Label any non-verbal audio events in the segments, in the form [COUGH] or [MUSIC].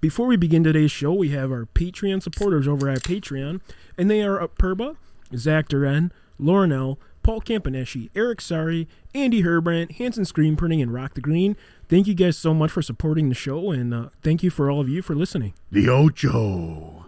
Before we begin today's show, we have our Patreon supporters over at Patreon, and they are Perba, Zach Duren, Lauren Paul Campaneschi, Eric Sari, Andy Herbrandt, Hanson Screen Printing, and Rock the Green. Thank you guys so much for supporting the show, and uh, thank you for all of you for listening. The Ocho.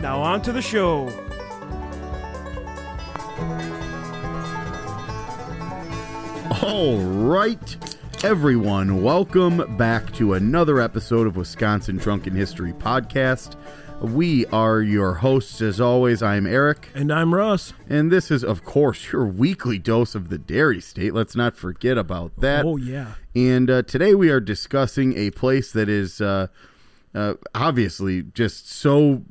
Now on to the show. All right, everyone, welcome back to another episode of Wisconsin Drunken History Podcast. We are your hosts, as always. I'm Eric. And I'm Russ. And this is, of course, your weekly dose of the Dairy State. Let's not forget about that. Oh, yeah. And uh, today we are discussing a place that is uh, uh, obviously just so,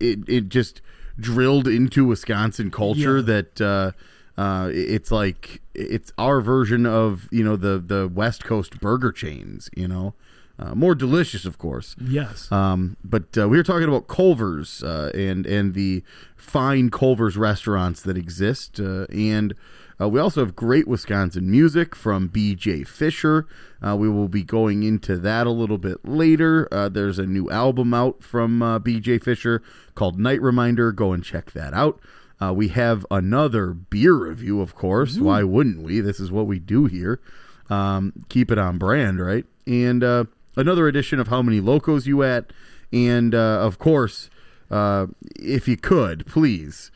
it, it just drilled into Wisconsin culture Yeah. that uh, uh, it's like it's our version of you know the the West Coast burger chains. You know, uh, more delicious, of course. Yes. Um, but uh, we were talking about Culver's uh, and and the fine Culver's restaurants that exist, uh, and uh, we also have great Wisconsin music from B.J. Fisher. Uh, we will be going into that a little bit later. Uh, there's a new album out from uh, B.J. Fisher called Night Reminder. Go and check that out. Uh, we have another beer review, of course. Why wouldn't we? This is what we do here. Um, keep it on brand, right? And uh, another edition of How Many Locos You At. And uh, of course, uh, if you could, please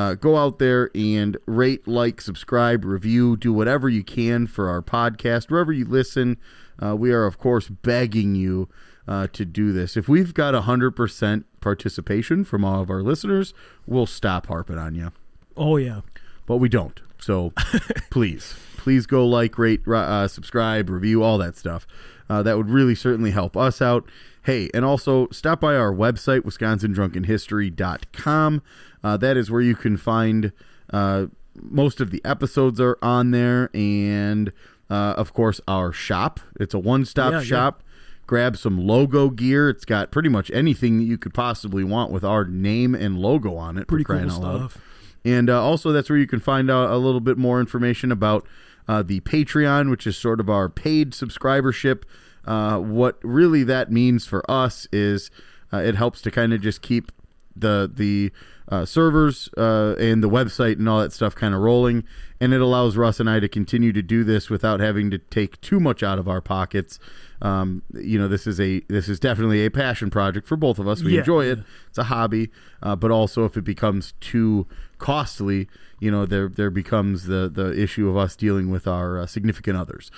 uh, go out there and rate, like, subscribe, review, do whatever you can for our podcast, wherever you listen. Uh, we are, of course, begging you uh, to do this. If we've got 100% participation from all of our listeners, we'll stop harping on you oh, yeah. but we don't. So [LAUGHS] please, please go like, rate, uh, subscribe, review, all that stuff. Uh, that would really certainly help us out. Hey, and also stop by our website, wisconsindrunkenhistory.com. Uh, that is where you can find uh, most of the episodes are on there, and uh, of course our shop. It's a one-stop Yeah, yeah. shop. Grab some logo gear. It's got pretty much anything that you could possibly want with our name and logo on it. Pretty cool stuff. And uh, also, that's where you can find out a little bit more information about uh, the Patreon, which is sort of our paid subscribership. Uh, what really that means for us is uh, it helps to kind of just keep the the uh, servers uh, and the website and all that stuff kind of rolling, and it allows Russ and I to continue to do this without having to take too much out of our pockets. Um, you know, this is a this is definitely a passion project for both of us. We Yeah, enjoy it. It's a hobby, uh, but also if it becomes too costly, you know, there there becomes the the issue of us dealing with our uh, significant others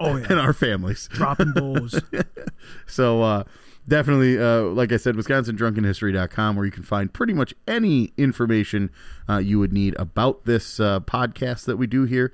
Oh, [LAUGHS] yeah. and our families. Dropping bowls. [LAUGHS] So uh, definitely, uh, like I said, WisconsinDrunkenHistory.com, where you can find pretty much any information uh, you would need about this uh, podcast that we do here.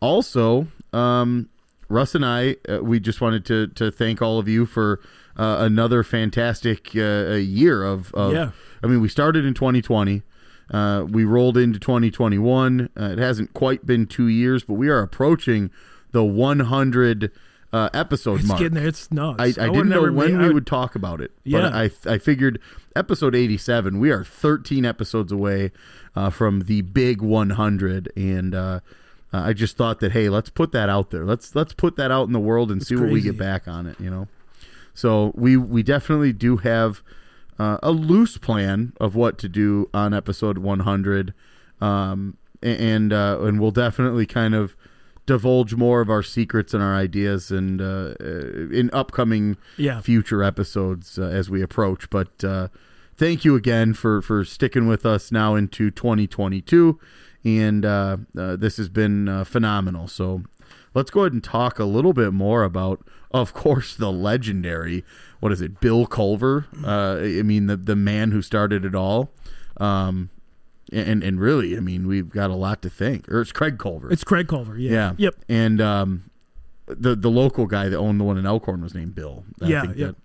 Also, um, Russ and I, uh, we just wanted to to thank all of you for uh, another fantastic uh, year of, of. Yeah. I mean, we started in 2020. Uh, we rolled into 2021. Uh, it hasn't quite been two years, but we are approaching the 100 uh, episode It's mark. getting there. It's nuts. I, I, would didn't know when ma- we I would talk about it. Yeah. But I, I figured episode 87, we are 13 episodes away uh, from the big 100. And uh, uh, I just thought that, hey, let's put that out there. Let's let's put that out in the world and see what we get back on it, you know? So we, we definitely do have uh, a loose plan of what to do on episode 100. Um, a- and, uh, and we'll definitely kind of divulge more of our secrets and our ideas and uh, uh, in upcoming Yeah. future episodes uh, as we approach. But uh, thank you again for for sticking with us now into 2022, and uh, uh, this has been uh, phenomenal. So let's go ahead and talk a little bit more about, of course, the legendary. What is it, Bill Culver? Uh, I mean, the the man who started it all. Um, and and really, I mean, we've got a lot to thank. Or it's Craig Culver. It's Craig Culver. Yeah. yeah. Yep. And um, the the local guy that owned the one in Elkhorn was named Bill. I Yeah, think yep. that-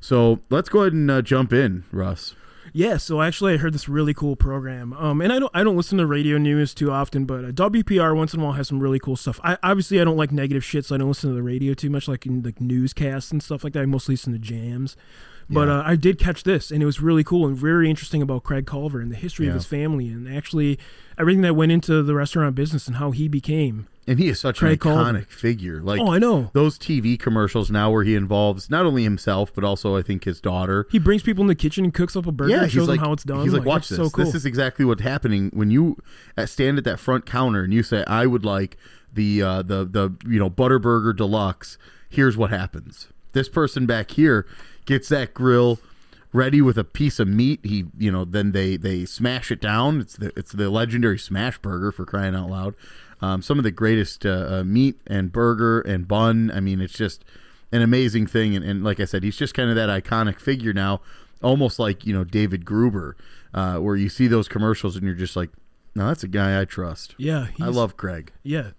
so let's go ahead and uh, jump in, Russ. Yeah, so actually, I heard this really cool program. Um, and I don't, I don't listen to radio news too often, but uh, WPR once in a while has some really cool stuff. I obviously I don't like negative shit, so I don't listen to the radio too much, like in like newscasts and stuff like that. I mostly listen to jams. But Yeah. uh, I did catch this, and it was really cool and very interesting about Craig Culver and the history Yeah. of his family, and actually everything that went into the restaurant business and how he became. And he is such Craig an Culver. iconic figure. Like oh, I know. those TV commercials now, where he involves not only himself but also I think his daughter. He brings people in the kitchen and cooks up a burger Yeah, and shows like, them how it's done. He's like, watch this. So cool. This is exactly what's happening when you uh, stand at that front counter and you say, "I would like the uh, the the you know Butterburger Deluxe." Here's what happens. This person back here gets that grill ready with a piece of meat. He you know then they they smash it down. It's the it's the legendary smash burger for crying out loud. Um, some of the greatest uh, uh, meat and burger and bun. I mean, it's just an amazing thing. And, and like I said, he's just kind of that iconic figure now, almost like you know David Gruber, uh, where you see those commercials and you're just like, no, that's a guy I trust. yeah, I love Craig. Yeah.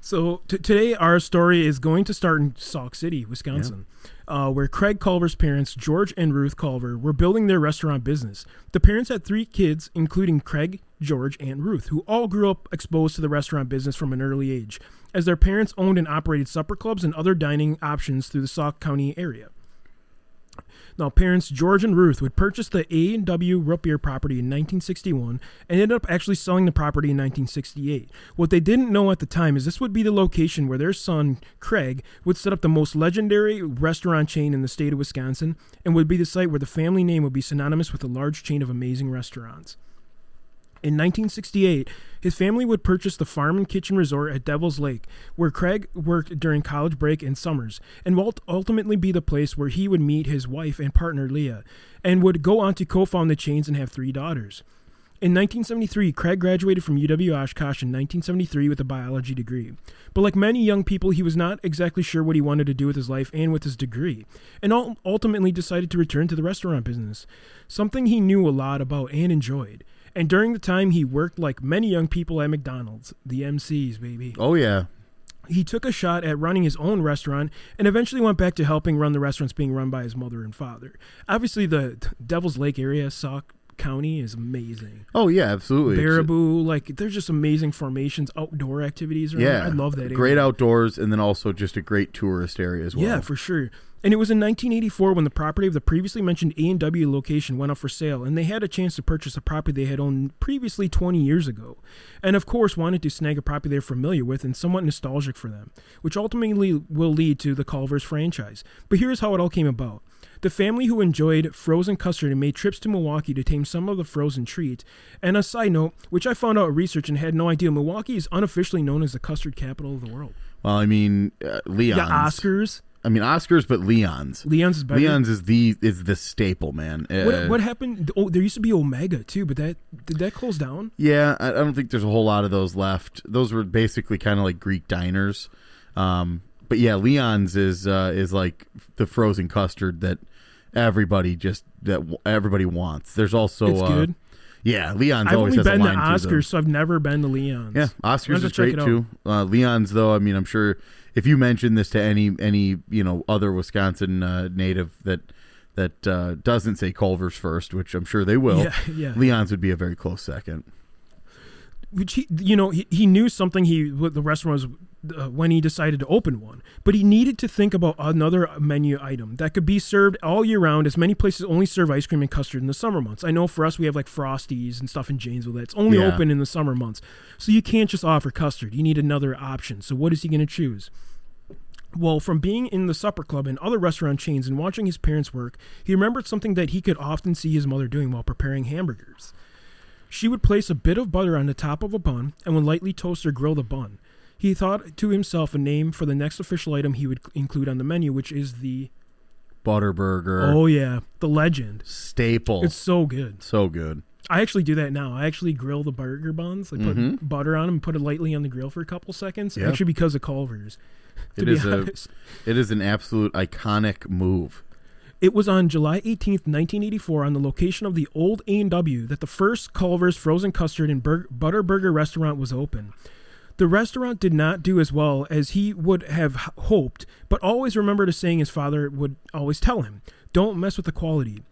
So t- today our story is going to start in Sauk City, Wisconsin, uh, where Craig Culver's parents, George and Ruth Culver, were building their restaurant business. The parents had three kids, including Craig, George, and Ruth, who all grew up exposed to the restaurant business from an early age, as their parents owned and operated supper clubs and other dining options through the Sauk County area. Now, parents George and Ruth would purchase the A and W root beer property in 1961 and ended up actually selling the property in 1968. What they didn't know at the time is this would be the location where their son Craig would set up the most legendary restaurant chain in the state of Wisconsin and would be the site where the family name would be synonymous with a large chain of amazing restaurants. In 1968, his family would purchase the Farm and Kitchen Resort at Devil's Lake, where Craig worked during college break and summers, and will ultimately be the place where he would meet his wife and partner Leah, and would go on to co-found the chains and have three daughters. In 1973, Craig graduated from UW Oshkosh in 1973 with a biology degree. But like many young people, he was not exactly sure what he wanted to do with his life and with his degree, and ul- ultimately decided to return to the restaurant business, something he knew a lot about and enjoyed. And during the time he worked like many young people at McDonald's, the MCs, baby. Oh yeah, He took a shot at running his own restaurant and eventually went back to helping run the restaurants being run by his mother and father. Obviously, the Devil's Lake area, Sauk County, is amazing. oh yeah, absolutely. Baraboo, like there's just amazing formations, outdoor activities. Around. yeah, I love that. Area. Great outdoors, and then also just a great tourist area as well. Yeah, for sure. And it was in 1984 when the property of the previously mentioned A and W location went up for sale, and they had a chance to purchase a property they had owned previously 20 years ago, and of course wanted to snag a property they're familiar with and somewhat nostalgic for them, which ultimately will lead to the Culver's franchise. But here's how it all came about. The family who enjoyed frozen custard and made trips to Milwaukee to tame some of the frozen treat. And a side note, which I found out research and had no idea, Milwaukee is unofficially known as the custard capital of the world. Well, I mean, uh, Leon's. Yeah, Oscars. I mean, Oscars, but Leon's. Leon's is better. Leon's is the is the staple, man. Uh, What, what happened? Oh, there used to be Omega too, but that did that close down? Yeah, I, I don't think there's a whole lot of those left. Those were basically kind of like Greek diners. Um, but yeah, Leon's is uh, is like the frozen custard that everybody just that everybody wants. There's also It's uh, good. Yeah, Leon's I've always only has been to line to them. Oscars, so I've never been to Leon's. Yeah, Oscars is great too. Uh, Leon's though, I mean, I'm sure if you mention this to any any you know other Wisconsin uh, native that that uh, doesn't say Culver's first, which I'm sure they will, [LAUGHS] Yeah, yeah. Leon's would be a very close second. Which he, you know, he, he knew something. He the restaurant was uh, when he decided to open one, but he needed to think about another menu item that could be served all year round. As many places only serve ice cream and custard in the summer months. I know for us, we have like Frosties and stuff in Janesville that's only Yeah. open in the summer months. So you can't just offer custard. You need another option. So what is he going to choose? Well, from being in the supper club and other restaurant chains and watching his parents work, he remembered something that he could often see his mother doing while preparing hamburgers. She would place a bit of butter on the top of a bun and would lightly toast or grill the bun. He thought to himself a name for the next official item he would include on the menu, which is the Butterburger, oh yeah, the legend. staple, It's so good. so good. I actually do that now. I actually grill the burger buns. I put Mhm. butter on them, put it lightly on the grill for a couple seconds. Yeah. Actually, because of Culver's. [LAUGHS] To It be is a honest. it is an absolute iconic move. It was on July 18th, 1984, on the location of the old A&W that the first Culver's frozen custard and bur- butter burger restaurant was open. The restaurant did not do as well as he would have hoped, but always remembered a saying his father would always tell him: "Don't mess with the quality."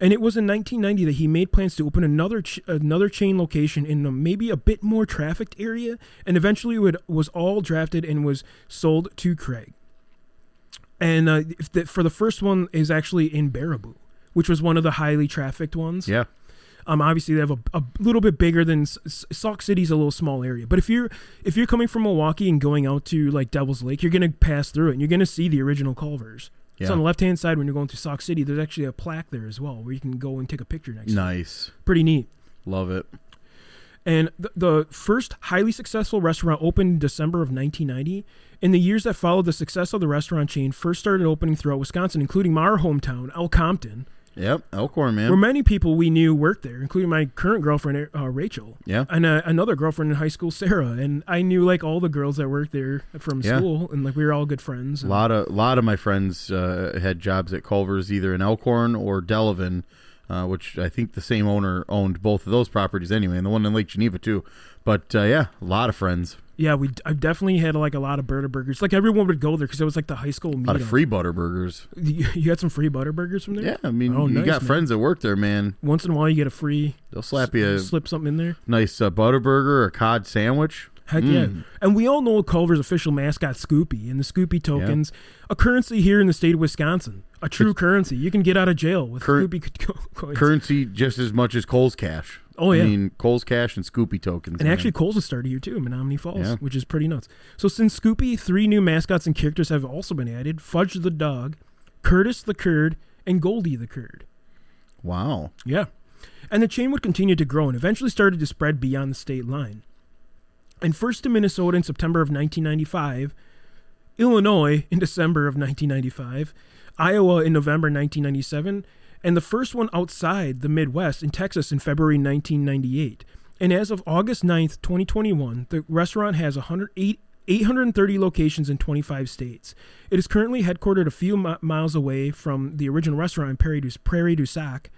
And it was in 1990 that he made plans to open another ch- another chain location in a, maybe a bit more trafficked area, and eventually would was all drafted and was sold to Craig. And uh, the, for the first one is actually in Baraboo, which was one of the highly trafficked ones. Yeah. Um, obviously they have a, a little bit bigger than S- Sauk City's a little small area, but if you're if you're coming from Milwaukee and going out to like Devil's Lake, you're gonna pass through it and you're gonna see the original Culvers. Yeah. So on the left hand side when you're going to Sauk City, there's actually a plaque there as well where you can go and take a picture next. to it. Nice. Pretty neat. Love it. And the, the first highly successful restaurant opened in December of 1990. In the years that followed, the success of the restaurant chain first started opening throughout Wisconsin, including our hometown, El Compton, Yep. Elkhorn, man. where many people we knew worked there, including my current girlfriend, uh, Rachel. Yeah. And uh, another girlfriend in high school, Sarah. And I knew like all the girls that worked there from Yeah. school, and like we were all good friends. A lot of lot of my friends uh, had jobs at Culver's, either in Elkhorn or Delavan, uh, which I think the same owner owned both of those properties anyway, and the one in Lake Geneva too. But uh, yeah, a lot of friends, yeah, we I definitely had like a lot of Butter Burgers. Like everyone would go there because it was like the high school a lot of free butter burgers. You, you had some free butter burgers from there. Yeah, I mean, Oh, you nice, got man. friends that work there, man. Once in a while, you get a free They'll slap you a slip something in there. nice uh, butter burger or cod sandwich. Heck yeah. Mm. And we all know Culver's official mascot, Scoopie, and the Scoopie tokens, a currency here in the state of Wisconsin. A true currency. You can get out of jail with Cur- Scoopie co- coins. [LAUGHS] Currency just as much as Kohl's Cash. Oh, yeah. I mean, Kohl's Cash and Scoopie tokens. and man. actually, Kohl's has started here too, Menomonee Falls, Yeah. which is pretty nuts. So, since Scoopie, three new mascots and characters have also been added Fudge the dog, Curtis the Curd, and Goldie the Curd. wow. Yeah. And the chain would continue to grow and eventually started to spread beyond the state line. And first to Minnesota in September of 1995, Illinois in December of 1995, Iowa in November 1997, and the first one outside the Midwest in Texas in February 1998. And as of August 9th, 2021, the restaurant has 108 830 locations in 25 states. It is currently headquartered a few mi- miles away from the original restaurant in Prairie du, Prairie du Sac,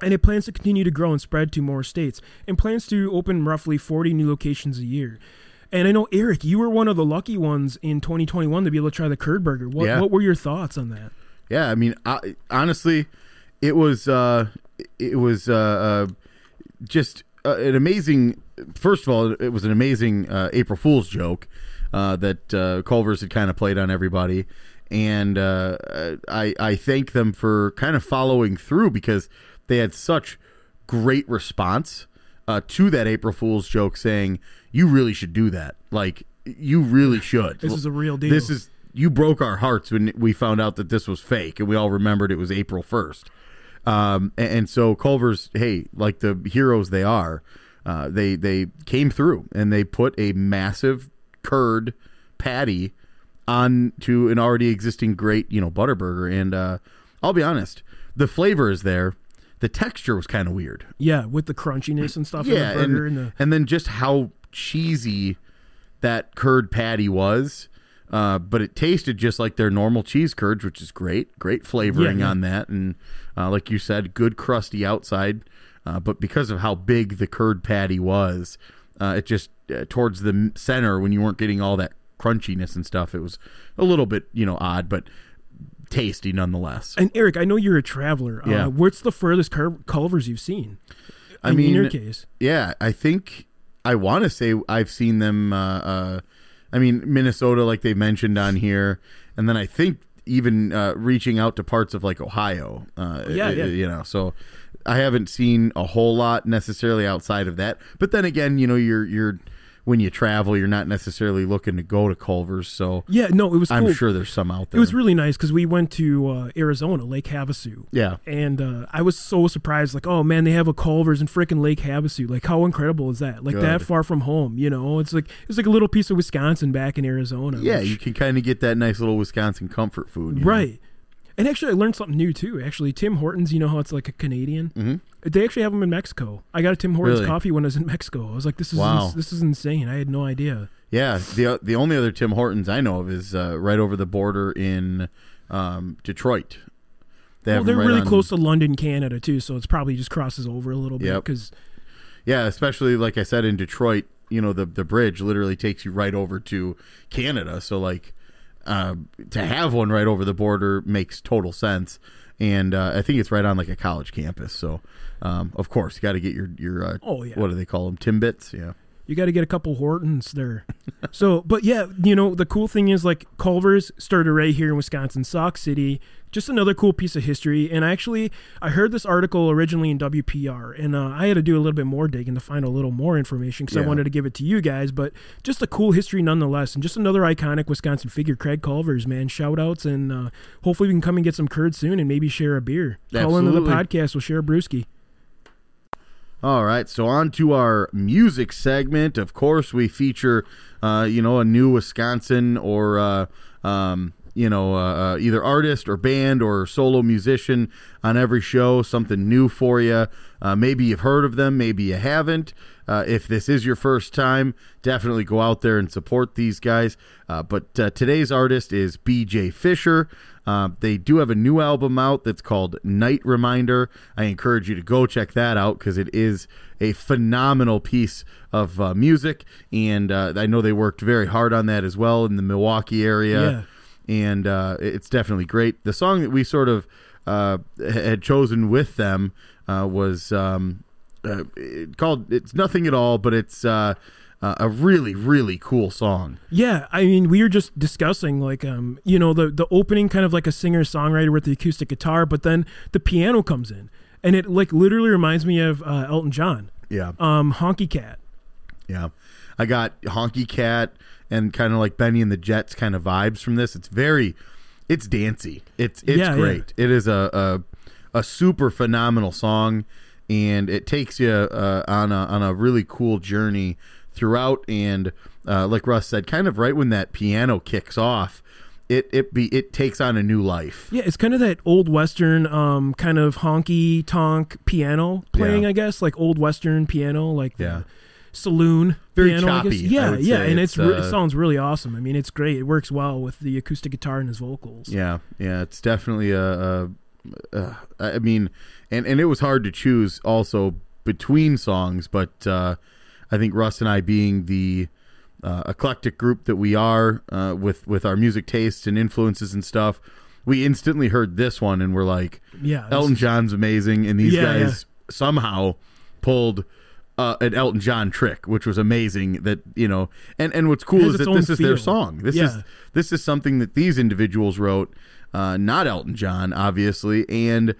and it plans to continue to grow and spread to more states and plans to open roughly 40 new locations a year. And I know Eric, you were one of the lucky ones in 2021 to be able to try the curd burger. What, Yeah. what were your thoughts on that? Yeah, I mean, I, honestly, it was uh, it was uh, uh, just uh, an amazing. First of all, it was an amazing uh, April Fool's joke uh, that uh, Culver's had kind of played on everybody, and uh, I I thank them for kind of following through because they had such great response uh, to that April Fool's joke, saying you really should do that. Like you really should. This is a real deal. This is you broke our hearts when we found out that this was fake, and we all remembered it was April first. Um, and, and so Culver's, hey, like the heroes they are, uh, they they came through and they put a massive curd patty on to an already existing great, you know, butter burger. And uh, I'll be honest, the flavor is there. The texture was kind of weird. Yeah, with the crunchiness and stuff Yeah, in the burger and, and, the and then just how cheesy that curd patty was. Uh, but it tasted just like their normal cheese curds, which is great. Great flavoring Yeah, yeah. on that, and uh, like you said, good crusty outside. Uh, but because of how big the curd patty was, uh, it just uh, towards the center when you weren't getting all that crunchiness and stuff, it was a little bit you know odd, but tasty nonetheless. And Eric, I know you're a traveler. Yeah. Uh, what's the furthest Cul- Culver's you've seen? I in, in mean, your case, Yeah, I think I want to say I've seen them. I mean, Minnesota, like they mentioned on here, and then I think even uh, reaching out to parts of like Ohio. Uh, Yeah, uh, yeah. You know, so I haven't seen a whole lot necessarily outside of that. But then again, you know, you're you're when you travel, you're not necessarily looking to go to Culver's. So yeah, no, it was. I'm cool. sure there's some out there. It was really nice because we went to uh, Arizona, Lake Havasu. yeah. And uh, I was so surprised, like, oh man, they have a Culver's in freaking Lake Havasu. Like, how incredible is that? Like that far from home, you know? It's like it's like a little piece of Wisconsin back in Arizona. Yeah, which- you can kind of get that nice little Wisconsin comfort food. you know? And actually, I learned something new too. Actually, Tim Hortons, you know how it's like a Canadian. Mhm. They actually have them in Mexico. I got a Tim Hortons Really? coffee when I was in Mexico. I was like, this is Wow. this is insane. I had no idea. Yeah, the the only other Tim Hortons I know of is uh, right over the border in um, Detroit. They Well, have they're right really on- close to London, Canada, too, so it's probably just crosses over a little bit Yep. because Yeah, especially like I said in Detroit, you know, the the bridge literally takes you right over to Canada. So like uh, to have one right over the border makes total sense. And uh, I think it's right on like a college campus. So um, of course, you got to get your your uh, Oh, yeah. what do they call them? Timbits. Yeah. you got to get a couple Hortons there. [LAUGHS] so, but yeah, you know, the cool thing is like Culver's started right here in Wisconsin, Sauk City. Just another cool piece of history. And actually, I heard this article originally in WPR, and uh, I had to do a little bit more digging to find a little more information because I wanted to give it to you guys. But just a cool history nonetheless, and just another iconic Wisconsin figure, Craig Culver's, man. Shout outs, and uh, hopefully we can come and get some curd soon and maybe share a beer. Call into the podcast, we'll share a brewski. All right, so on to our music segment. Of course, we feature, uh, you know, a new Wisconsin or, uh, um, you know, uh, uh, either artist or band or solo musician on every show. Something new for you. Uh, maybe you've heard of them, maybe you haven't. Uh, if this is your first time, definitely go out there and support these guys. Uh, but uh, today's artist is BJ Fisher. They do have a new album out that's called Night Reminder. I encourage you to go check that out because it is a phenomenal piece of music. And I know they worked very hard on that as well in the Milwaukee area. And uh, it's definitely great. The song that we sort of uh, had chosen with them uh, was um, uh, it- called It's Nothing at All, but it's uh, a really, really cool song. Yeah, I mean, we were just discussing like, um, you know, the the opening kind of like a singer songwriter with the acoustic guitar, but then the piano comes in, and it like literally reminds me of uh, Elton John, Yeah. um, Honky Cat. Yeah. I got Honky Cat and kind of like Benny and the Jets kind of vibes from this. It's very it's dancey. It's it's Yeah, yeah. great. It is a, a a super phenomenal song and it takes you uh, on a on a really cool journey throughout and uh, like Russ said kind of right when that piano kicks off it it be it takes on a new life. Yeah, it's kind of that old western, um, kind of honky tonk piano playing, Yeah. I guess, like old western piano, like the Yeah. Saloon Very piano. Choppy, Yeah, yeah, and it's, uh, it sounds really awesome. I mean, it's great. It works well with the acoustic guitar and his vocals. Yeah, yeah, it's definitely a. a, a I mean, and and it was hard to choose also between songs, but uh, I think Russ and I, being the uh, eclectic group that we are, uh, with with our music tastes and influences and stuff, we instantly heard this one and we're like, Yeah, Elton John's amazing, and these Yeah, guys somehow pulled. Uh, an Elton John trick, which was amazing. That you know, and and what's cool is that this is their song. This Yeah. is this is something that these individuals wrote, uh, not Elton John, obviously, and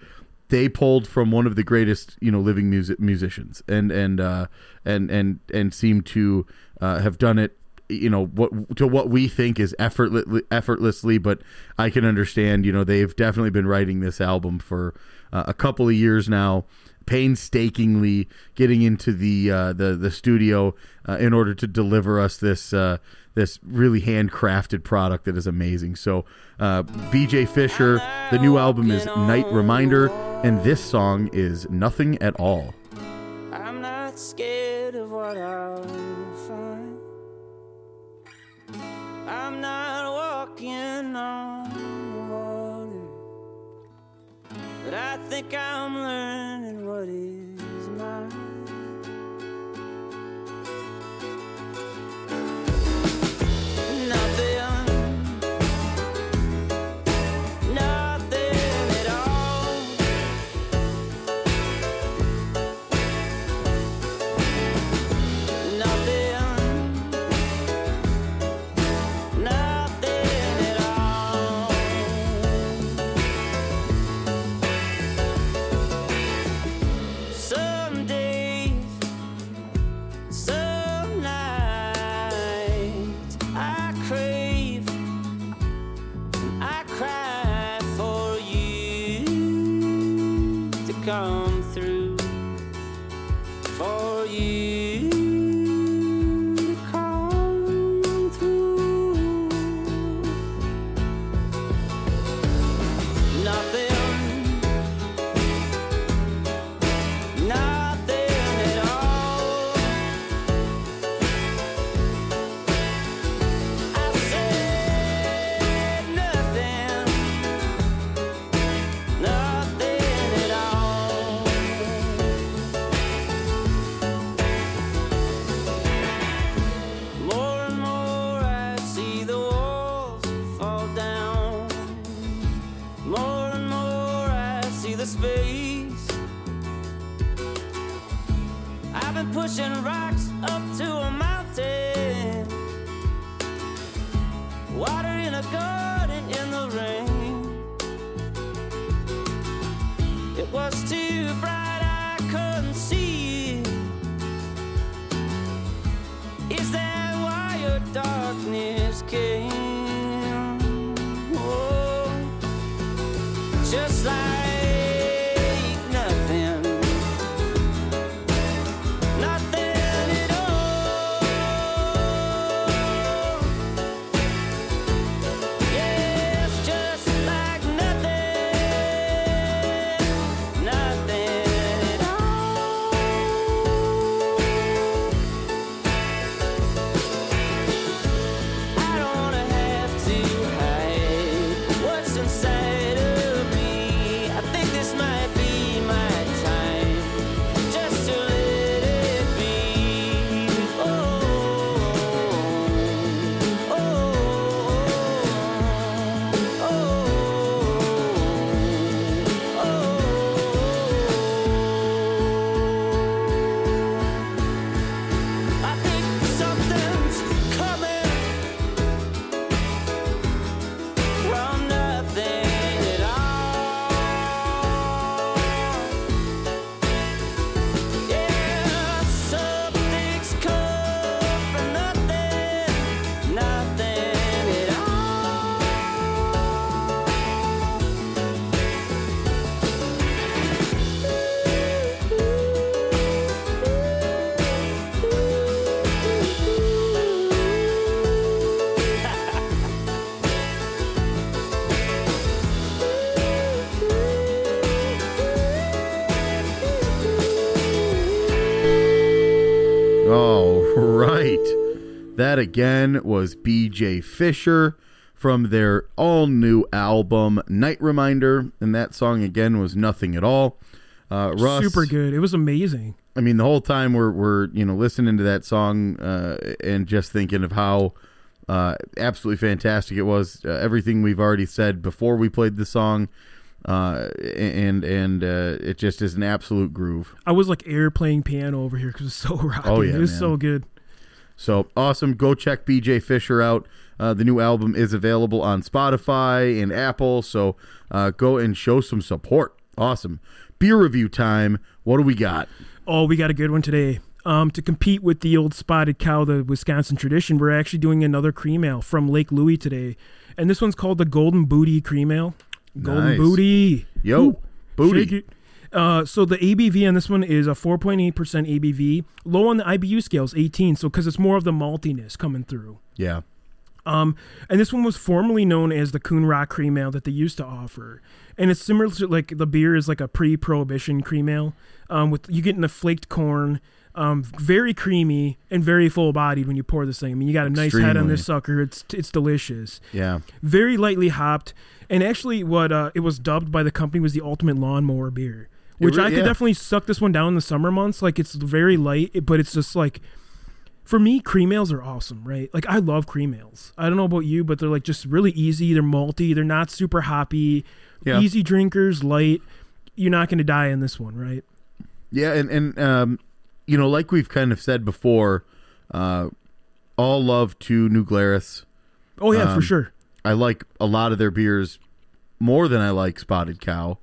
they pulled from one of the greatest, you know, living music musicians, and and uh, and and and seem to uh, have done it, you know, what to what we think is effortlessly, effortlessly. But I can understand, you know, they've definitely been writing this album for uh, a couple of years now painstakingly getting into the uh, the the studio uh, in order to deliver us this uh, this really handcrafted product that is amazing. So, uh, B.J. Fisher, the new album is Night Reminder, and this song is Nothing at All. I'm not scared of what I'll find. I'm not walking on I think I'm learning what is a garden in the rain. It was too bright, I couldn't see. Is that why your darkness came? Oh, Just like That again was BJ Fisher from their all new album Night Reminder. And that song again was Nothing at All. Uh, Russ, Super good. It was amazing. I mean, the whole time we're, we're you know, listening to that song uh, and just thinking of how uh, absolutely fantastic it was. Uh, everything we've already said before we played the song. Uh, and and uh, it just is an absolute groove. I was like air playing piano over here because it was so [LAUGHS] rocking. Oh, yeah, it was man. so good. So awesome. Go check BJ Fisher out. Uh, the new album is available on Spotify and Apple. So uh, go and show some support. Awesome. Beer review time. What do we got? Oh, we got a good one today. Um, to compete with the old spotted cow, the Wisconsin tradition, we're actually doing another cream ale from Lake Louie today, and this one's called the Golden Booty Cream Ale. Golden Nice. Booty. Yo, Ooh, booty. Uh, so the ABV on this one is a 4.8% ABV, low on the IBU scales, 18. So because it's more of the maltiness coming through. Yeah. Um, and this one was formerly known as the Coon Rock Cream Ale that they used to offer, and it's similar to like the beer is like a pre-prohibition cream ale. Um, with you getting the flaked corn, um, very creamy and very full bodied when you pour this thing. I mean, you got a nice head on this sucker. It's it's delicious Yeah. very lightly hopped, and actually, what uh, it was dubbed by the company was the ultimate lawnmower beer, which re- I could yeah. definitely suck this one down in the summer months. Like it's very light, but it's just like. For me, cream ales are awesome, right? Like I love cream ales. I don't know about you, but they're like just really easy. They're malty. They're not super hoppy. Yeah. Easy drinkers, light. You're not going to die in this one, right? Yeah, and and um, you know, like we've kind of said before, uh, all love to New Glarus. Oh yeah, Um, for sure. I like a lot of their beers more than I like Spotted Cow,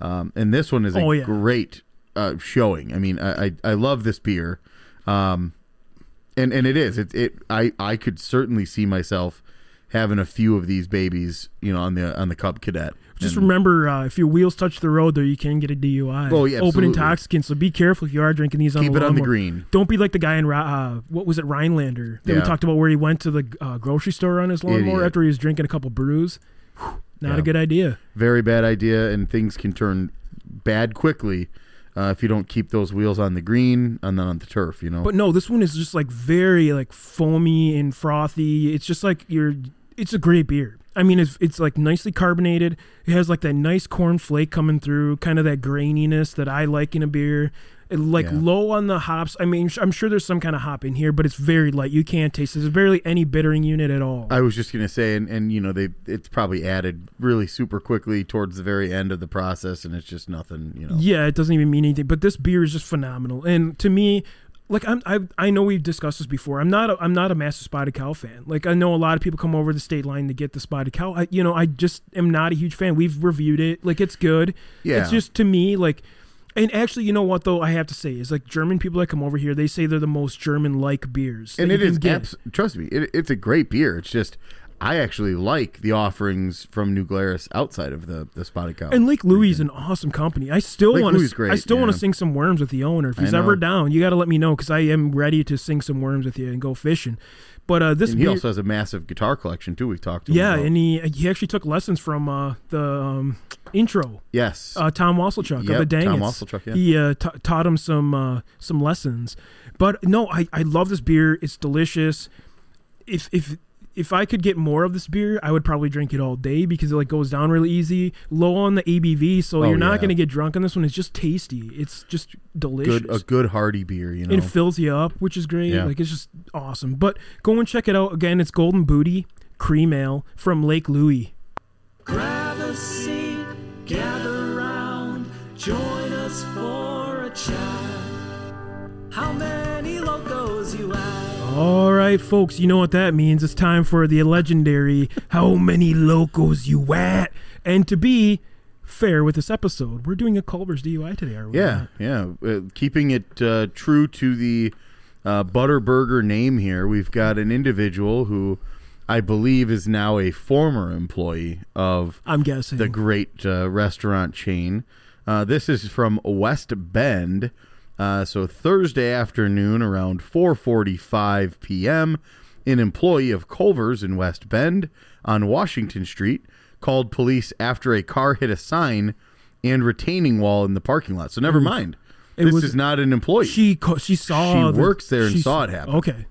um, and this one is a Oh, yeah. great uh, showing. I mean, I, I I love this beer, um, and and it is it it I I could certainly see myself having a few of these babies, you know, on the on the Cub Cadet. Just And- remember, uh, if your wheels touch the road, though, you can get a DUI. Oh, yeah, open intoxicant. So be careful if you are drinking these on keep the it on the green. Don't be like the guy in uh, what was it Rhinelander that we talked about where he went to the uh, grocery store on his lawnmower Idiot. after he was drinking a couple brews. Whew, not Yeah. a good idea. very bad idea, and things can turn bad quickly uh, if you don't keep those wheels on the green and then on the turf. You know, But no, this one is just like very like foamy and frothy. It's just like you're. It's a great beer. I mean, it's it's like nicely carbonated. It has like that nice corn flake coming through, kind of that graininess that I like in a beer. Like Yeah. low on the hops. I mean, I'm sure there's some kind of hop in here, but it's very light. You can't taste it. There's barely any bittering unit at all. I was just gonna say, and, and you know, they it's probably added really super quickly towards the very end of the process, and it's just nothing. You know, Yeah, it doesn't even mean anything. But this beer is just phenomenal, and to me, like I'm, I, I know we've discussed this before. I'm not, a, I'm not a massive spotted cow fan. Like I know a lot of people come over the state line to get the spotted cow. I, you know, I just am not a huge fan. We've reviewed it. Like it's good. Yeah. It's just to me like. And actually, you know what though? I have to say is like German people that come over here, they say they're the most German-like beers. and it is. it you can is get. abs- trust me it, it's a great beer it's just i actually like the offerings from new glarus outside of the the spotted cow And Lake Louie is an awesome company. I still want to. I still want to sing some worms with the owner. If he's ever down, you got to let me know because I am ready to sing some worms with you and go fishing. But uh, this and he beer, also has a massive guitar collection too we've talked to him yeah, and he he actually took lessons from uh, the um, intro. yes uh, Tom Wasselchuk Yep, of the Tom Dangits. Wasselchuk, yeah. He uh, ta taught him some uh, some lessons. But no, I, I love this beer. It's delicious. If if if I could get more of this beer, I would probably drink it all day because it like goes down really easy, low on the ABV, so Oh, you're not yeah. going to get drunk on this one. It's just tasty. It's just delicious. good a good hearty beer you know It fills you up, which is great. Yeah. Like it's just awesome. But go and check it out again. It's Golden Booty Cream Ale from Lake Louie. Grab a seat, gather round, join All right, folks, you know what that means. It's time for the legendary How Many Locos You At? And to be fair with this episode, we're doing a Culver's DUI today, are we? yeah yeah uh, keeping it uh, true to the uh, butterburger name here we've got an individual who i believe is now a former employee of I'm guessing. the great uh, restaurant chain. Uh, this is from West Bend. Uh, so Thursday afternoon around 4:45 p.m., an employee of Culver's in West Bend on Washington Street called police after a car hit a sign and retaining wall in the parking lot. So never mind. It this was- is not an employee. she co- she saw. She the- works there and she saw it happen. Okay.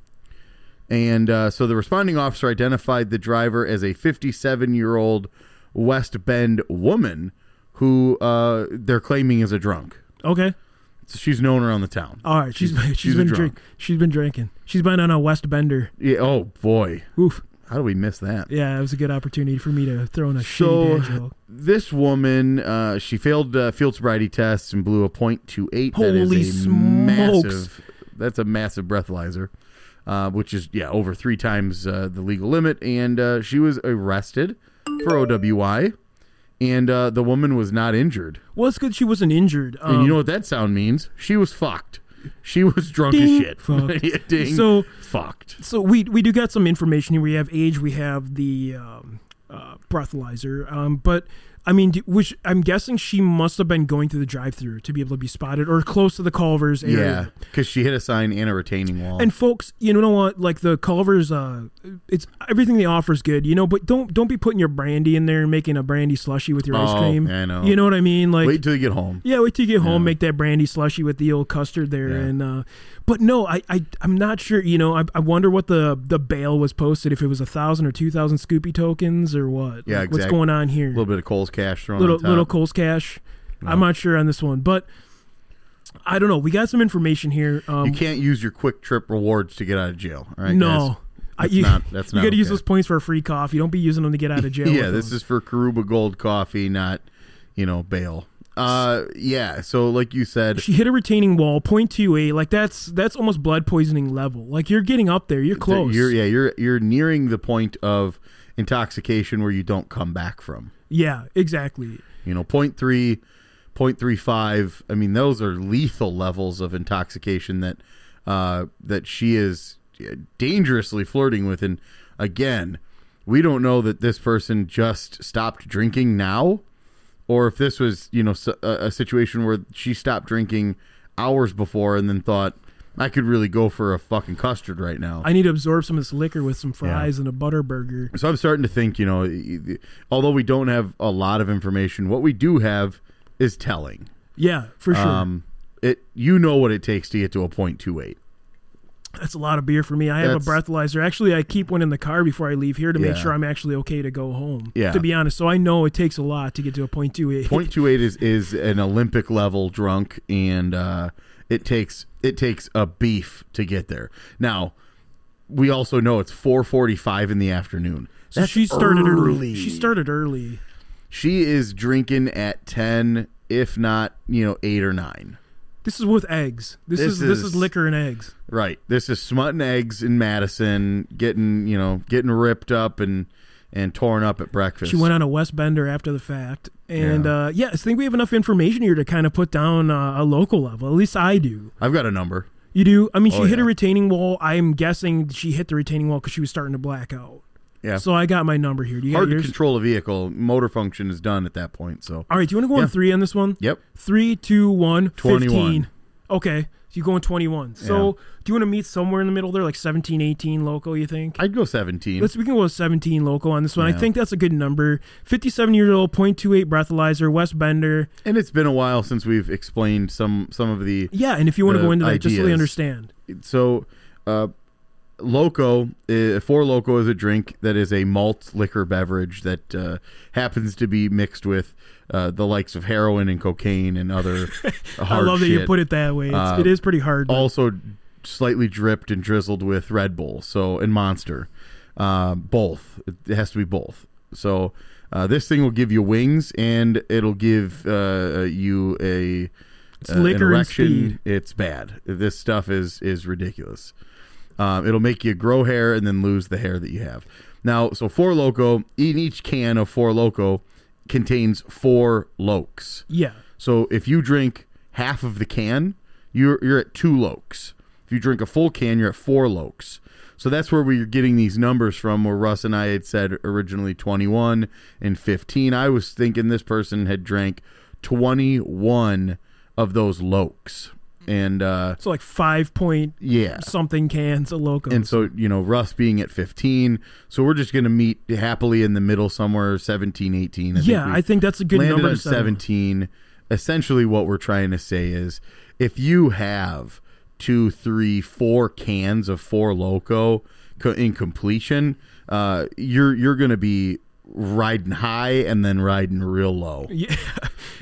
And uh, so the responding officer identified the driver as a 57 year old West Bend woman who uh, they're claiming is a drunk. Okay. So she's known around the town. All right. She's she's, she's a been drink. She's been drinking. She's been on a West Bender. Yeah, oh boy, Oof. how do we miss that? Yeah, it was a good opportunity for me to throw in a So joke. this woman, uh, she failed uh, field sobriety tests and blew a .28. Holy is a smokes. massive. That's a massive breathalyzer, uh, which is yeah over three times uh, the legal limit. And uh, she was arrested for OWI, and uh, the woman was not injured. Well, it's good she wasn't injured. Um, And you know what that sound means? She was fucked. She was drunk as shit. [LAUGHS] Fucked. Yeah, ding. So- fucked. so we we do got some information here. We have age. We have the um, uh, breathalyzer. Um, but I mean, which I'm guessing she must have been going through the drive-through to be able to be spotted, or close to the Culver's area. Yeah, because she hit a sign and a retaining wall. And folks, you know what? Like the Culver's, uh, it's everything they offer is good, you know. But don't don't be putting your brandy in there and making a brandy slushy with your ice Oh, cream. I know. You know what I mean? Like, Wait till you get home. yeah, wait till you get home, Yeah. make that brandy slushy with the old custard there, Yeah. and uh, but no, I, I I'm not sure. You know, I, I wonder what the the bail was posted if it was a thousand or two thousand Scoopie tokens or what. Yeah, Like, what's going on here? A little bit of Kohl's cash thrown little little Kohl's cash. I'm not sure on this one, but I don't know. We got some information here. Um, you can't use your Kwik Trip rewards to get out of jail. All right, no. guys? I, That's [LAUGHS] you, not- that's you got to use those points for a free coffee. Don't be using them to get out of jail. Yeah, this is for Karuba Gold Coffee, not you know bail. Uh, yeah. So like you said, She hit a retaining wall, 0.28. Like that's that's almost blood poisoning level. Like you're getting up there. You're close. You're yeah, you're you're nearing the point of intoxication where you don't come back from. yeah, exactly. You know, 0.3, 0.35, I mean, those are lethal levels of intoxication that uh, that she is dangerously flirting with. And again, we don't know that this person just stopped drinking now, or if this was you know a situation where she stopped drinking hours before and then thought I could really go for a fucking custard right now. I need to absorb some of this liquor with some fries and a butter burger. So I'm starting to think, you know, although we don't have a lot of information, what we do have is telling. Yeah, for sure. Um, it you know what it takes to get to a point two eight. That's a lot of beer for me. I have a breathalyzer. Actually, I keep one in the car before I leave here to make sure I'm actually okay to go home. Yeah. To be honest, so I know it takes a lot to get to a point two eight. Point two eight is is an Olympic level drunk, and uh, it takes it takes a beef to get there. Now, we also know it's four forty five in the afternoon. So That's she started early. early. She started early. She is drinking at ten, if not you know eight or nine. This is with eggs. This, This is, this is- is liquor and eggs. Right. This is smutting eggs in Madison, getting you know getting ripped up and and torn up at breakfast. She went on a West Bender after the fact, and Yeah. uh, yeah, I think we have enough information here to kind of put down uh, a local level. At least I do. I've got a number. You do? I mean, she Oh, hit a retaining wall. I'm guessing she hit the retaining wall because she was starting to black out. Yeah. So I got my number here. Do you Hard to control a vehicle. Motor function is done at that point. So All right. Do you want to go Yeah. on three on this one? Yep. Three, two, one, 21. 15. Okay. You go on 21. So do you want to meet somewhere in the middle there, like 17, 18 loco, you think? I'd go 17. Let's we can go with 17 local on this one. I Yeah. think that's a good number. 57 years old, 0.28 breathalyzer, West Bender. and it's been a while since we've explained some some of the Yeah, and if you want to The go into that, just so they ideas. understand. so uh loco uh, Four Loko is a drink that is a malt liquor beverage that uh, happens to be mixed with uh, the likes of heroin and cocaine and other [LAUGHS] I love that you put it that way. It's, Uh, it is pretty hard. but- also slightly dripped and drizzled with Red Bull, so and Monster, uh, both. It has to be both. So uh, this thing will give you wings, and it'll give uh, you a It's liquor and erection. speed. It's bad. This stuff is is ridiculous. Um, it'll make you grow hair and then lose the hair that you have. Now, so Four Loko. In each can of Four Loko contains four lokes. yeah. So if you drink half of the can, you're you're at two lokes. If you drink a full can, you're at four lokes. So that's where we're getting these numbers from. Where Russ and I had said originally 21 and 15. I was thinking this person had drank 21 of those lokes, and uh, So like five point yeah, something cans of loco. and so you know Russ being at 15. So we're just gonna meet happily in the middle somewhere, 17, 18. I yeah, we- I think that's a good number 17 essentially what we're trying to say is if you have two three four cans of Four Loko co- in completion uh, you're you're gonna be riding high and then riding real low [LAUGHS] Yeah,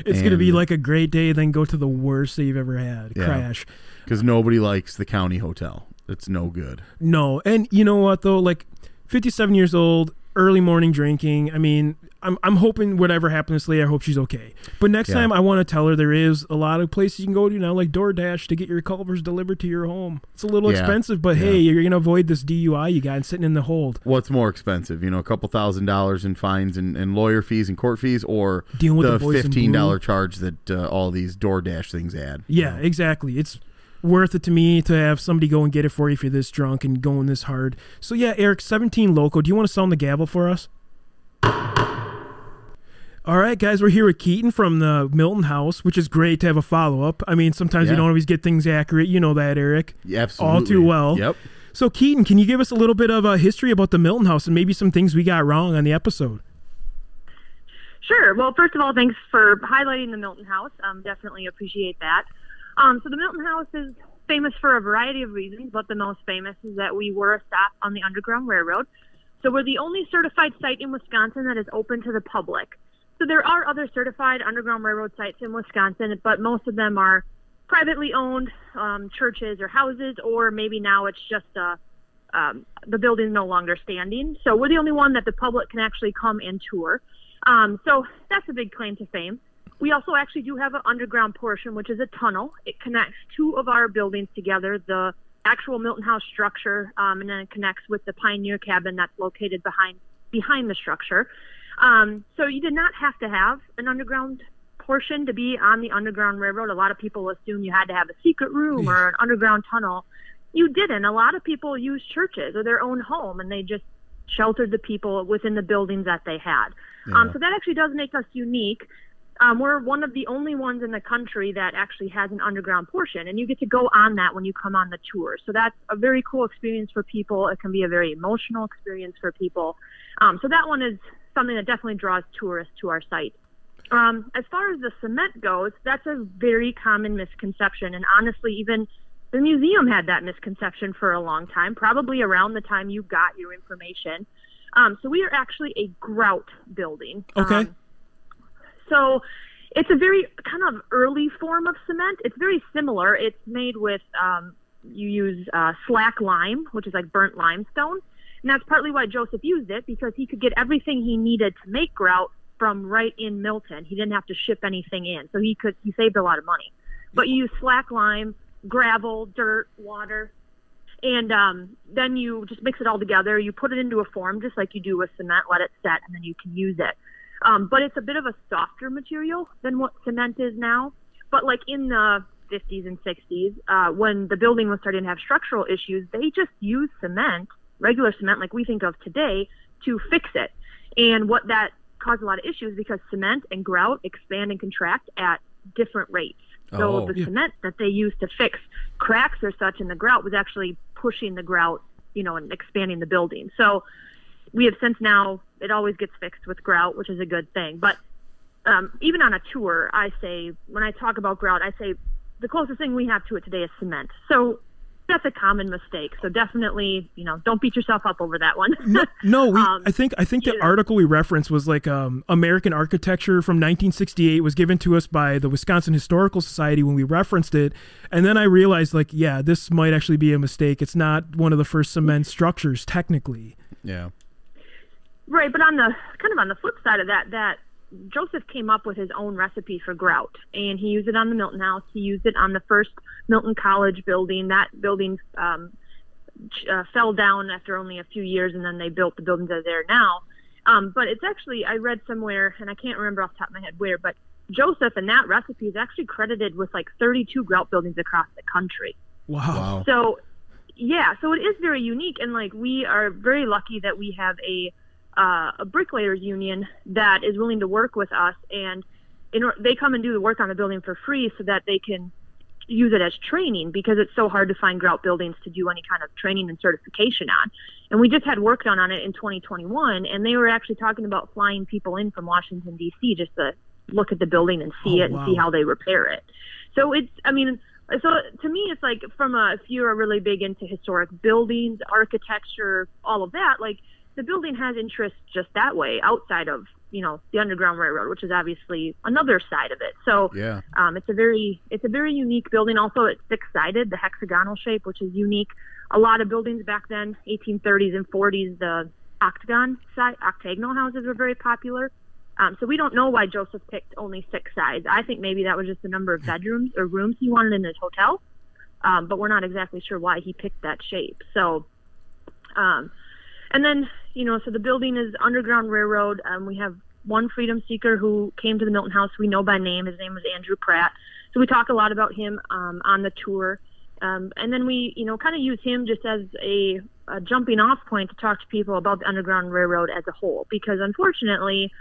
it's gonna be like a great day, then go to the worst that you've ever had. Yeah. Crash. because nobody likes the county hotel it's no good No, and you know what though? Like, fifty-seven years old, early morning drinking. I mean, I'm I'm hoping whatever happens to Leah, I hope she's okay. But next Yeah. time, I want to tell her there is a lot of places you can go to now, like DoorDash, to get your Culver's delivered to your home. It's a little Yeah. expensive, but Yeah. hey, you're gonna avoid this DUI you got and sitting in the hold. what's more expensive you know a couple thousand dollars in fines and, and lawyer fees and court fees or Dealing with the the $15 charge that uh, all these DoorDash things add Yeah, exactly. It's worth it to me to have somebody go and get it for you if you're this drunk and going this hard. So yeah, Eric, 17 loco. Do you want to sound the gavel for us? All right, guys, we're here with Keaton from the Milton House, which is great to have a follow up. I mean, sometimes we Yeah. don't always get things accurate. You know that, Eric. Yeah, absolutely All too well. yep So, Keaton, can you give us a little bit of a history about the Milton House and maybe some things we got wrong on the episode? Sure. Well, first of all, thanks for highlighting the Milton House. Um, definitely appreciate that. Um, so the Milton House is famous for a variety of reasons, but the most famous is that we were a stop on the Underground Railroad. So we're the only certified site in Wisconsin that is open to the public. So there are other certified Underground Railroad sites in Wisconsin, but most of them are privately owned um, churches or houses, or maybe now it's just a um, the building's no longer standing. So we're the only one that the public can actually come and tour. Um, so that's a big claim to fame. We also actually do have an underground portion, which is a tunnel. It connects two of our buildings together, the actual Milton House structure, um, and then it connects with the Pioneer Cabin that's located behind behind the structure. Um, so you did not have to have an underground portion to be on the Underground Railroad. A lot of people assume you had to have a secret room or an underground tunnel. You didn't. A lot of people used churches or their own home, and they just sheltered the people within the buildings that they had. Um, so that actually does make us unique. Um, we're one of the only ones in the country that actually has an underground portion, and you get to go on that when you come on the tour. So that's a very cool experience for people. It can be a very emotional experience for people. Um, so that one is something that definitely draws tourists to our site. Um, as far as the cement goes, that's a very common misconception, and honestly, even the museum had that misconception for a long time, probably around the time you got your information. Um, so we are actually a grout building. Okay. Um, so it's a very kind of early form of cement. It's very similar. It's made with um, you use uh, slack lime, which is like burnt limestone, and that's partly why Joseph used it because he could get everything he needed to make grout from right in Milton. He didn't have to ship anything in, so he could he saved a lot of money. But you use slack lime, gravel, dirt, water. And um, then you just mix it all together. You put it into a form just like you do with cement, let it set, and then you can use it. Um, but it's a bit of a softer material than what cement is now. But like in the 50s and 60s, uh, when the building was starting to have structural issues, they just used cement, regular cement like we think of today, to fix it. And what that caused a lot of issues because cement and grout expand and contract at different rates. So Oh. the Yeah. cement that they used to fix cracks or such in the grout was actually pushing the grout, you know, and expanding the building. So we have since now it always gets fixed with grout, which is a good thing. But um, even on a tour, I say when I talk about grout, I say the closest thing we have to it today is cement. So that's a common mistake. So definitely, you know, don't beat yourself up over that one. No, no we, [LAUGHS] Um, I think I think the yeah. article we referenced was like um, American architecture from 1968 was given to us by the Wisconsin Historical Society when we referenced it, and then I realized like yeah, this might actually be a mistake. It's not one of the first cement structures technically. Yeah. Right, but on the kind of on the flip side of that, that Joseph came up with his own recipe for grout, and he used it on the Milton House. He used it on the first Milton College building. That building um, uh, fell down after only a few years, and then they built the buildings that are there now. Um, but it's actually I read somewhere, and I can't remember off the top of my head where, but Joseph and that recipe is actually credited with like 32 grout buildings across the country. Wow. Wow. So, yeah, so it is very unique, and like we are very lucky that we have a uh, a bricklayers union that is willing to work with us, and in, or- they come and do the work on the building for free so that they can use it as training because it's so hard to find grout buildings to do any kind of training and certification on. And we just had work done on it in 2021, and they were actually talking about flying people in from Washington D.C. just to look at the building and see Oh, it and wow. see how they repair it. So it's, I mean, so to me, it's like from a, if you're really big into historic buildings, architecture, all of that, like the building has interest just that way outside of, you know, the Underground Railroad, which is obviously another side of it. So Yeah. um, it's a very it's a very unique building. Also, it's six sided, the hexagonal shape, which is unique. A lot of buildings back then, 1830s and 40s, the octagon side, octagonal houses were very popular. Um, so we don't know why Joseph picked only six sides. I think maybe that was just the number of [LAUGHS] bedrooms or rooms he wanted in his hotel, um, but we're not exactly sure why he picked that shape. So, um, and then you know, so the building is Underground Railroad. Um, we have one freedom seeker who came to the Milton House. We know by name. His name was Andrew Pratt. So we talk a lot about him um, on the tour. Um, and then we, you know, kind of use him just as a, a jumping off point to talk to people about the Underground Railroad as a whole. Because unfortunately,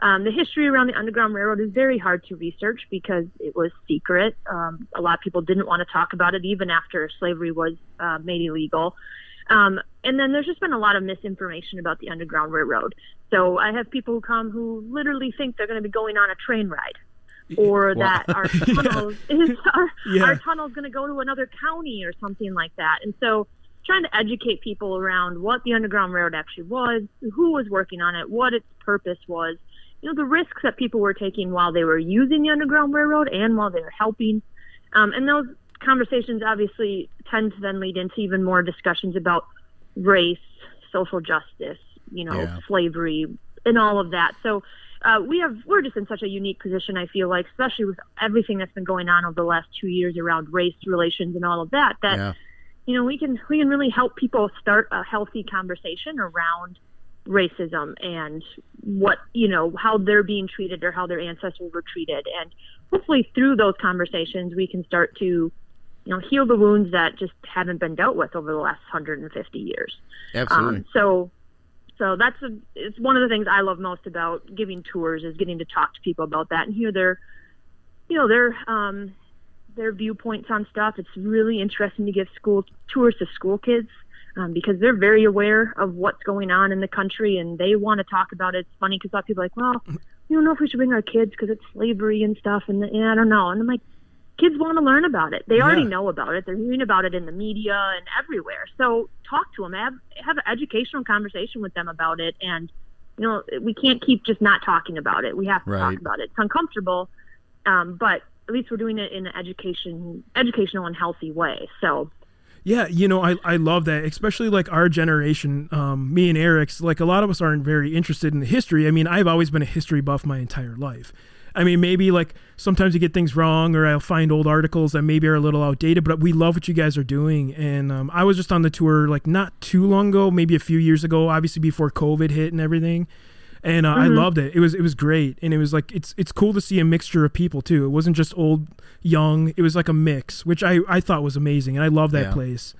um, the history around the Underground Railroad is very hard to research because it was secret. Um, a lot of people didn't want to talk about it even after slavery was uh, made illegal. Um, and then there's just been a lot of misinformation about the Underground Railroad. So I have people who come who literally think they're going to be going on a train ride, or [LAUGHS] Wow. that our [LAUGHS] tunnel [LAUGHS] is our, Yeah. our tunnel's going to go to another county or something like that. And so trying to educate people around what the Underground Railroad actually was, who was working on it, what its purpose was, you know, the risks that people were taking while they were using the Underground Railroad and while they were helping. Um, and those conversations obviously tend to then lead into even more discussions about race, social justice, you know, Yeah. slavery, and all of that. So uh, we have we're just in such a unique position. I feel like, especially with everything that's been going on over the last two years around race relations and all of that, that Yeah. you know we can we can really help people start a healthy conversation around racism and what you know how they're being treated or how their ancestors were treated and hopefully through those conversations we can start to you know heal the wounds that just haven't been dealt with over the last 150 years Absolutely. um, so so that's a, it's one of the things I love most about giving tours is getting to talk to people about that and hear their you know their um their viewpoints on stuff. It's really interesting to give school tours to school kids um, because they're very aware of what's going on in the country and they want to talk about it. It's funny because a lot of people are like, well, we don't know if we should bring our kids because it's slavery and stuff, and, and I don't know. And I'm like, kids want to learn about it. They already know about it. They're hearing about it in the media and everywhere. So talk to them. Have have an educational conversation with them about it. And you know, we can't keep just not talking about it. We have to Right. talk about it. It's uncomfortable, um, but at least we're doing it in an education, educational and healthy way. So Yeah, you know, I, I love that, especially like our generation, um, me and Eric's, like a lot of us aren't very interested in the history. I mean, I've always been a history buff my entire life. I mean, maybe like sometimes you get things wrong, or I'll find old articles that maybe are a little outdated. But we love what you guys are doing, and um, I was just on the tour like not too long ago, maybe a few years ago, obviously before COVID hit and everything. And uh, I loved it. It was it was great, and it was like it's it's cool to see a mixture of people too. It wasn't just old, young. It was like a mix, which I I thought was amazing, and I love that Yeah. place.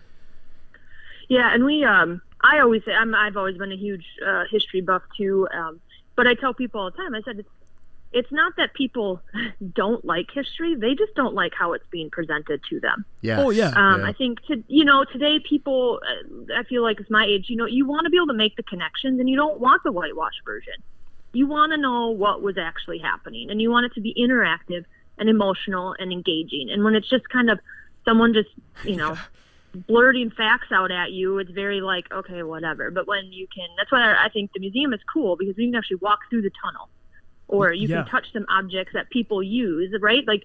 Yeah, and we um I always say I'm I've always been a huge uh, history buff too. Um, but I tell people all the time. I said it's it's not that people don't like history; they just don't like how it's being presented to them. Yes. Oh, yeah. Um, I think to you know today people uh, I feel like it's my age. You know, you want to be able to make the connections, and you don't want the whitewash version. You want to know what was actually happening, and you want it to be interactive and emotional and engaging. And when it's just kind of someone just you know [LAUGHS] blurting facts out at you, it's very like okay, whatever. But when you can, that's why I I think the museum is cool because you can actually walk through the tunnel, or you Yeah. can touch some objects that people use, right? Like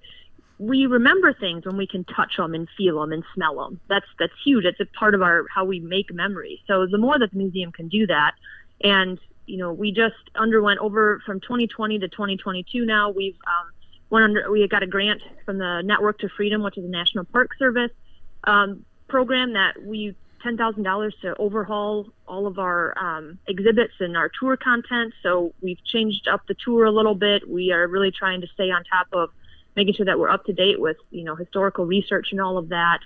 we remember things when we can touch them and feel them and smell them. That's that's huge. It's a part of our how we make memories. So the more that the museum can do that, and you know, we just underwent over from 2020 to 2022. Now we've um, went under. We got a grant from the Network to Freedom, which is a National Park Service um, program that we ten thousand dollars to overhaul all of our um, exhibits and our tour content. So we've changed up the tour a little bit. We are really trying to stay on top of making sure that we're up to date with you know historical research and all of that.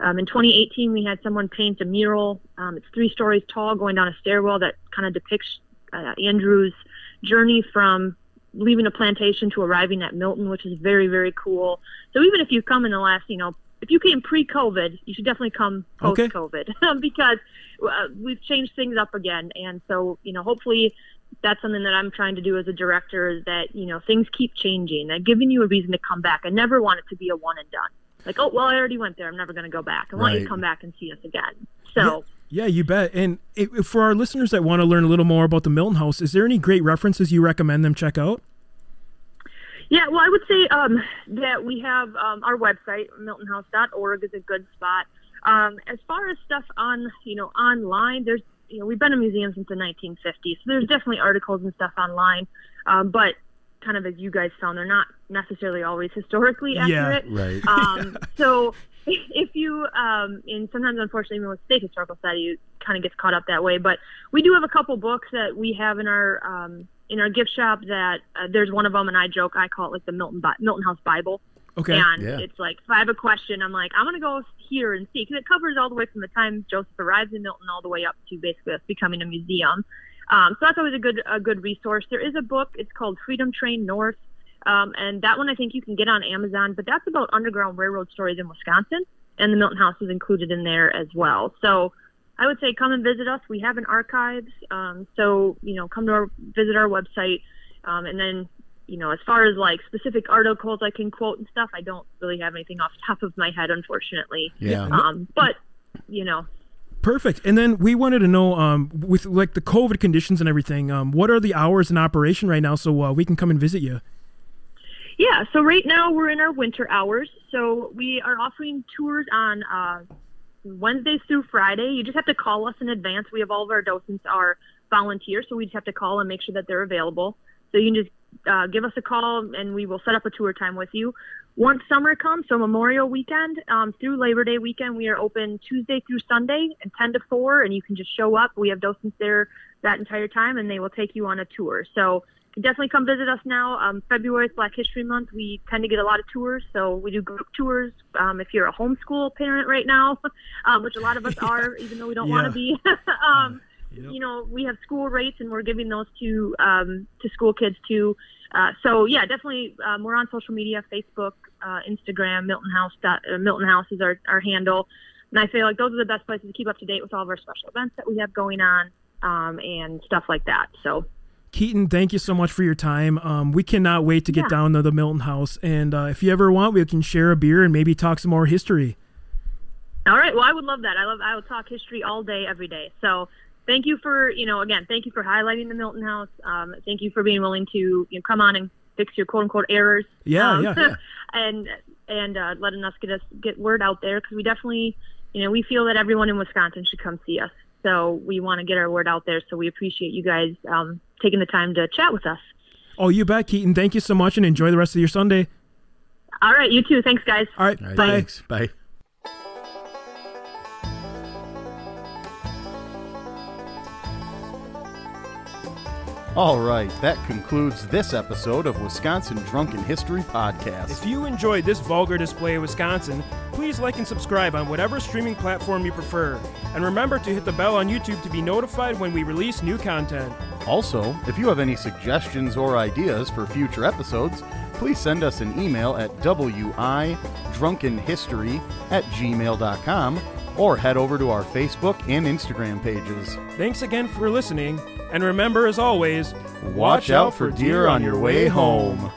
Um, in 2018, we had someone paint a mural. Um, it's three stories tall, going down a stairwell that kind of depicts uh, Andrew's journey from leaving a plantation to arriving at Milton, which is very very cool. So even if you've come in the last, you know, if you came pre-COVID, you should definitely come post-COVID [LAUGHS] because uh, we've changed things up again, and so you know, hopefully. That's something that I'm trying to do as a director is that, you know, things keep changing. That giving you a reason to come back. I never want it to be a one and done. Like, oh, well, I already went there. I'm never going to go back. I want you to come back and see us again. So, Yeah, you bet. And for our listeners that want to learn a little more about the Milton House, is there any great references you recommend them check out? Yeah, well, I would say um, that we have um, our website, miltonhouse.org, is a good spot. Um, as far as stuff on, you know, online, there's, you know, we've been a museum since the 1950s, so there's definitely articles and stuff online, um, but kind of as you guys found, they're not necessarily always historically accurate. Yeah, right. [LAUGHS] Um, so if you, um, and sometimes unfortunately even with state historical study, it kind of gets caught up that way. But we do have a couple books that we have in our um, in our gift shop. That uh, there's one of them, and I joke I call it like the Milton Bi- Milton House Bible. Okay. And Yeah. it's like if I have a question, I'm like I'm gonna go here and see because it covers all the way from the time Joseph arrives in Milton all the way up to basically us becoming a museum. Um, so that's always a good a good resource. There is a book. It's called Freedom Train North. Um, and that one I think you can get on Amazon, but that's about Underground Railroad stories in Wisconsin, and the Milton House is included in there as well. So I would say come and visit us. We have an archives, um, so you know come to our visit our website, um, and then you know as far as like specific articles I can quote and stuff, I don't really have anything off the top of my head, unfortunately. Yeah. Um, but you know, Perfect. And then we wanted to know, um, with like the COVID conditions and everything, um, what are the hours in operation right now so uh, we can come and visit you? Yeah, so right now we're in our winter hours. So we are offering tours on uh, Wednesdays through Friday. You just have to call us in advance. We have all of our docents are volunteers, so we just have to call and make sure that they're available. So you can just uh, give us a call and we will set up a tour time with you. Once summer comes, so Memorial Weekend um, through Labor Day weekend, we are open Tuesday through Sunday and 10 to 4, and you can just show up. We have docents there that entire time, and they will take you on a tour. So definitely come visit us now. Um, February is Black History Month. We tend to get a lot of tours, so we do group tours. Um, if you're a homeschool parent right now, [LAUGHS] um, which a lot of us are, [LAUGHS] even though we don't want to be, [LAUGHS] um, Yep. you know, we have school rates, and we're giving those to um, to school kids too. Uh, so yeah, definitely, um, we're on social media: Facebook, uh, Instagram, Milton House. Dot, uh, Milton House is our, our handle, and I feel like those are the best places to keep up to date with all of our special events that we have going on um, and stuff like that. So Keaton, thank you so much for your time. Um, we cannot wait to get Yeah. down to the Milton House. And uh, if you ever want, we can share a beer and maybe talk some more history. All right. Well, I would love that. I love. I will talk history all day, every day. So, thank you for you know again, thank you for highlighting the Milton House. Um, thank you for being willing to you know, come on and fix your quote unquote errors. Yeah, um, yeah, yeah. [LAUGHS] and and uh, letting us get us get word out there because we definitely you know we feel that everyone in Wisconsin should come see us. So we want to get our word out there. So we appreciate you guys um, taking the time to chat with us. Oh, you bet, Keaton. Thank you so much, and enjoy the rest of your Sunday. All right, you too. Thanks, guys. All right, All right, bye. thanks. Bye. All right, that concludes this episode of Wisconsin Drunken History Podcast. If you enjoyed this vulgar display of Wisconsin, please like and subscribe on whatever streaming platform you prefer. And remember to hit the bell on YouTube to be notified when we release new content. Also, if you have any suggestions or ideas for future episodes, please send us an email at widrunkenhistory at gmail.com or head over to our Facebook and Instagram pages. Thanks again for listening, and remember, as always, Watch out for deer on your way home.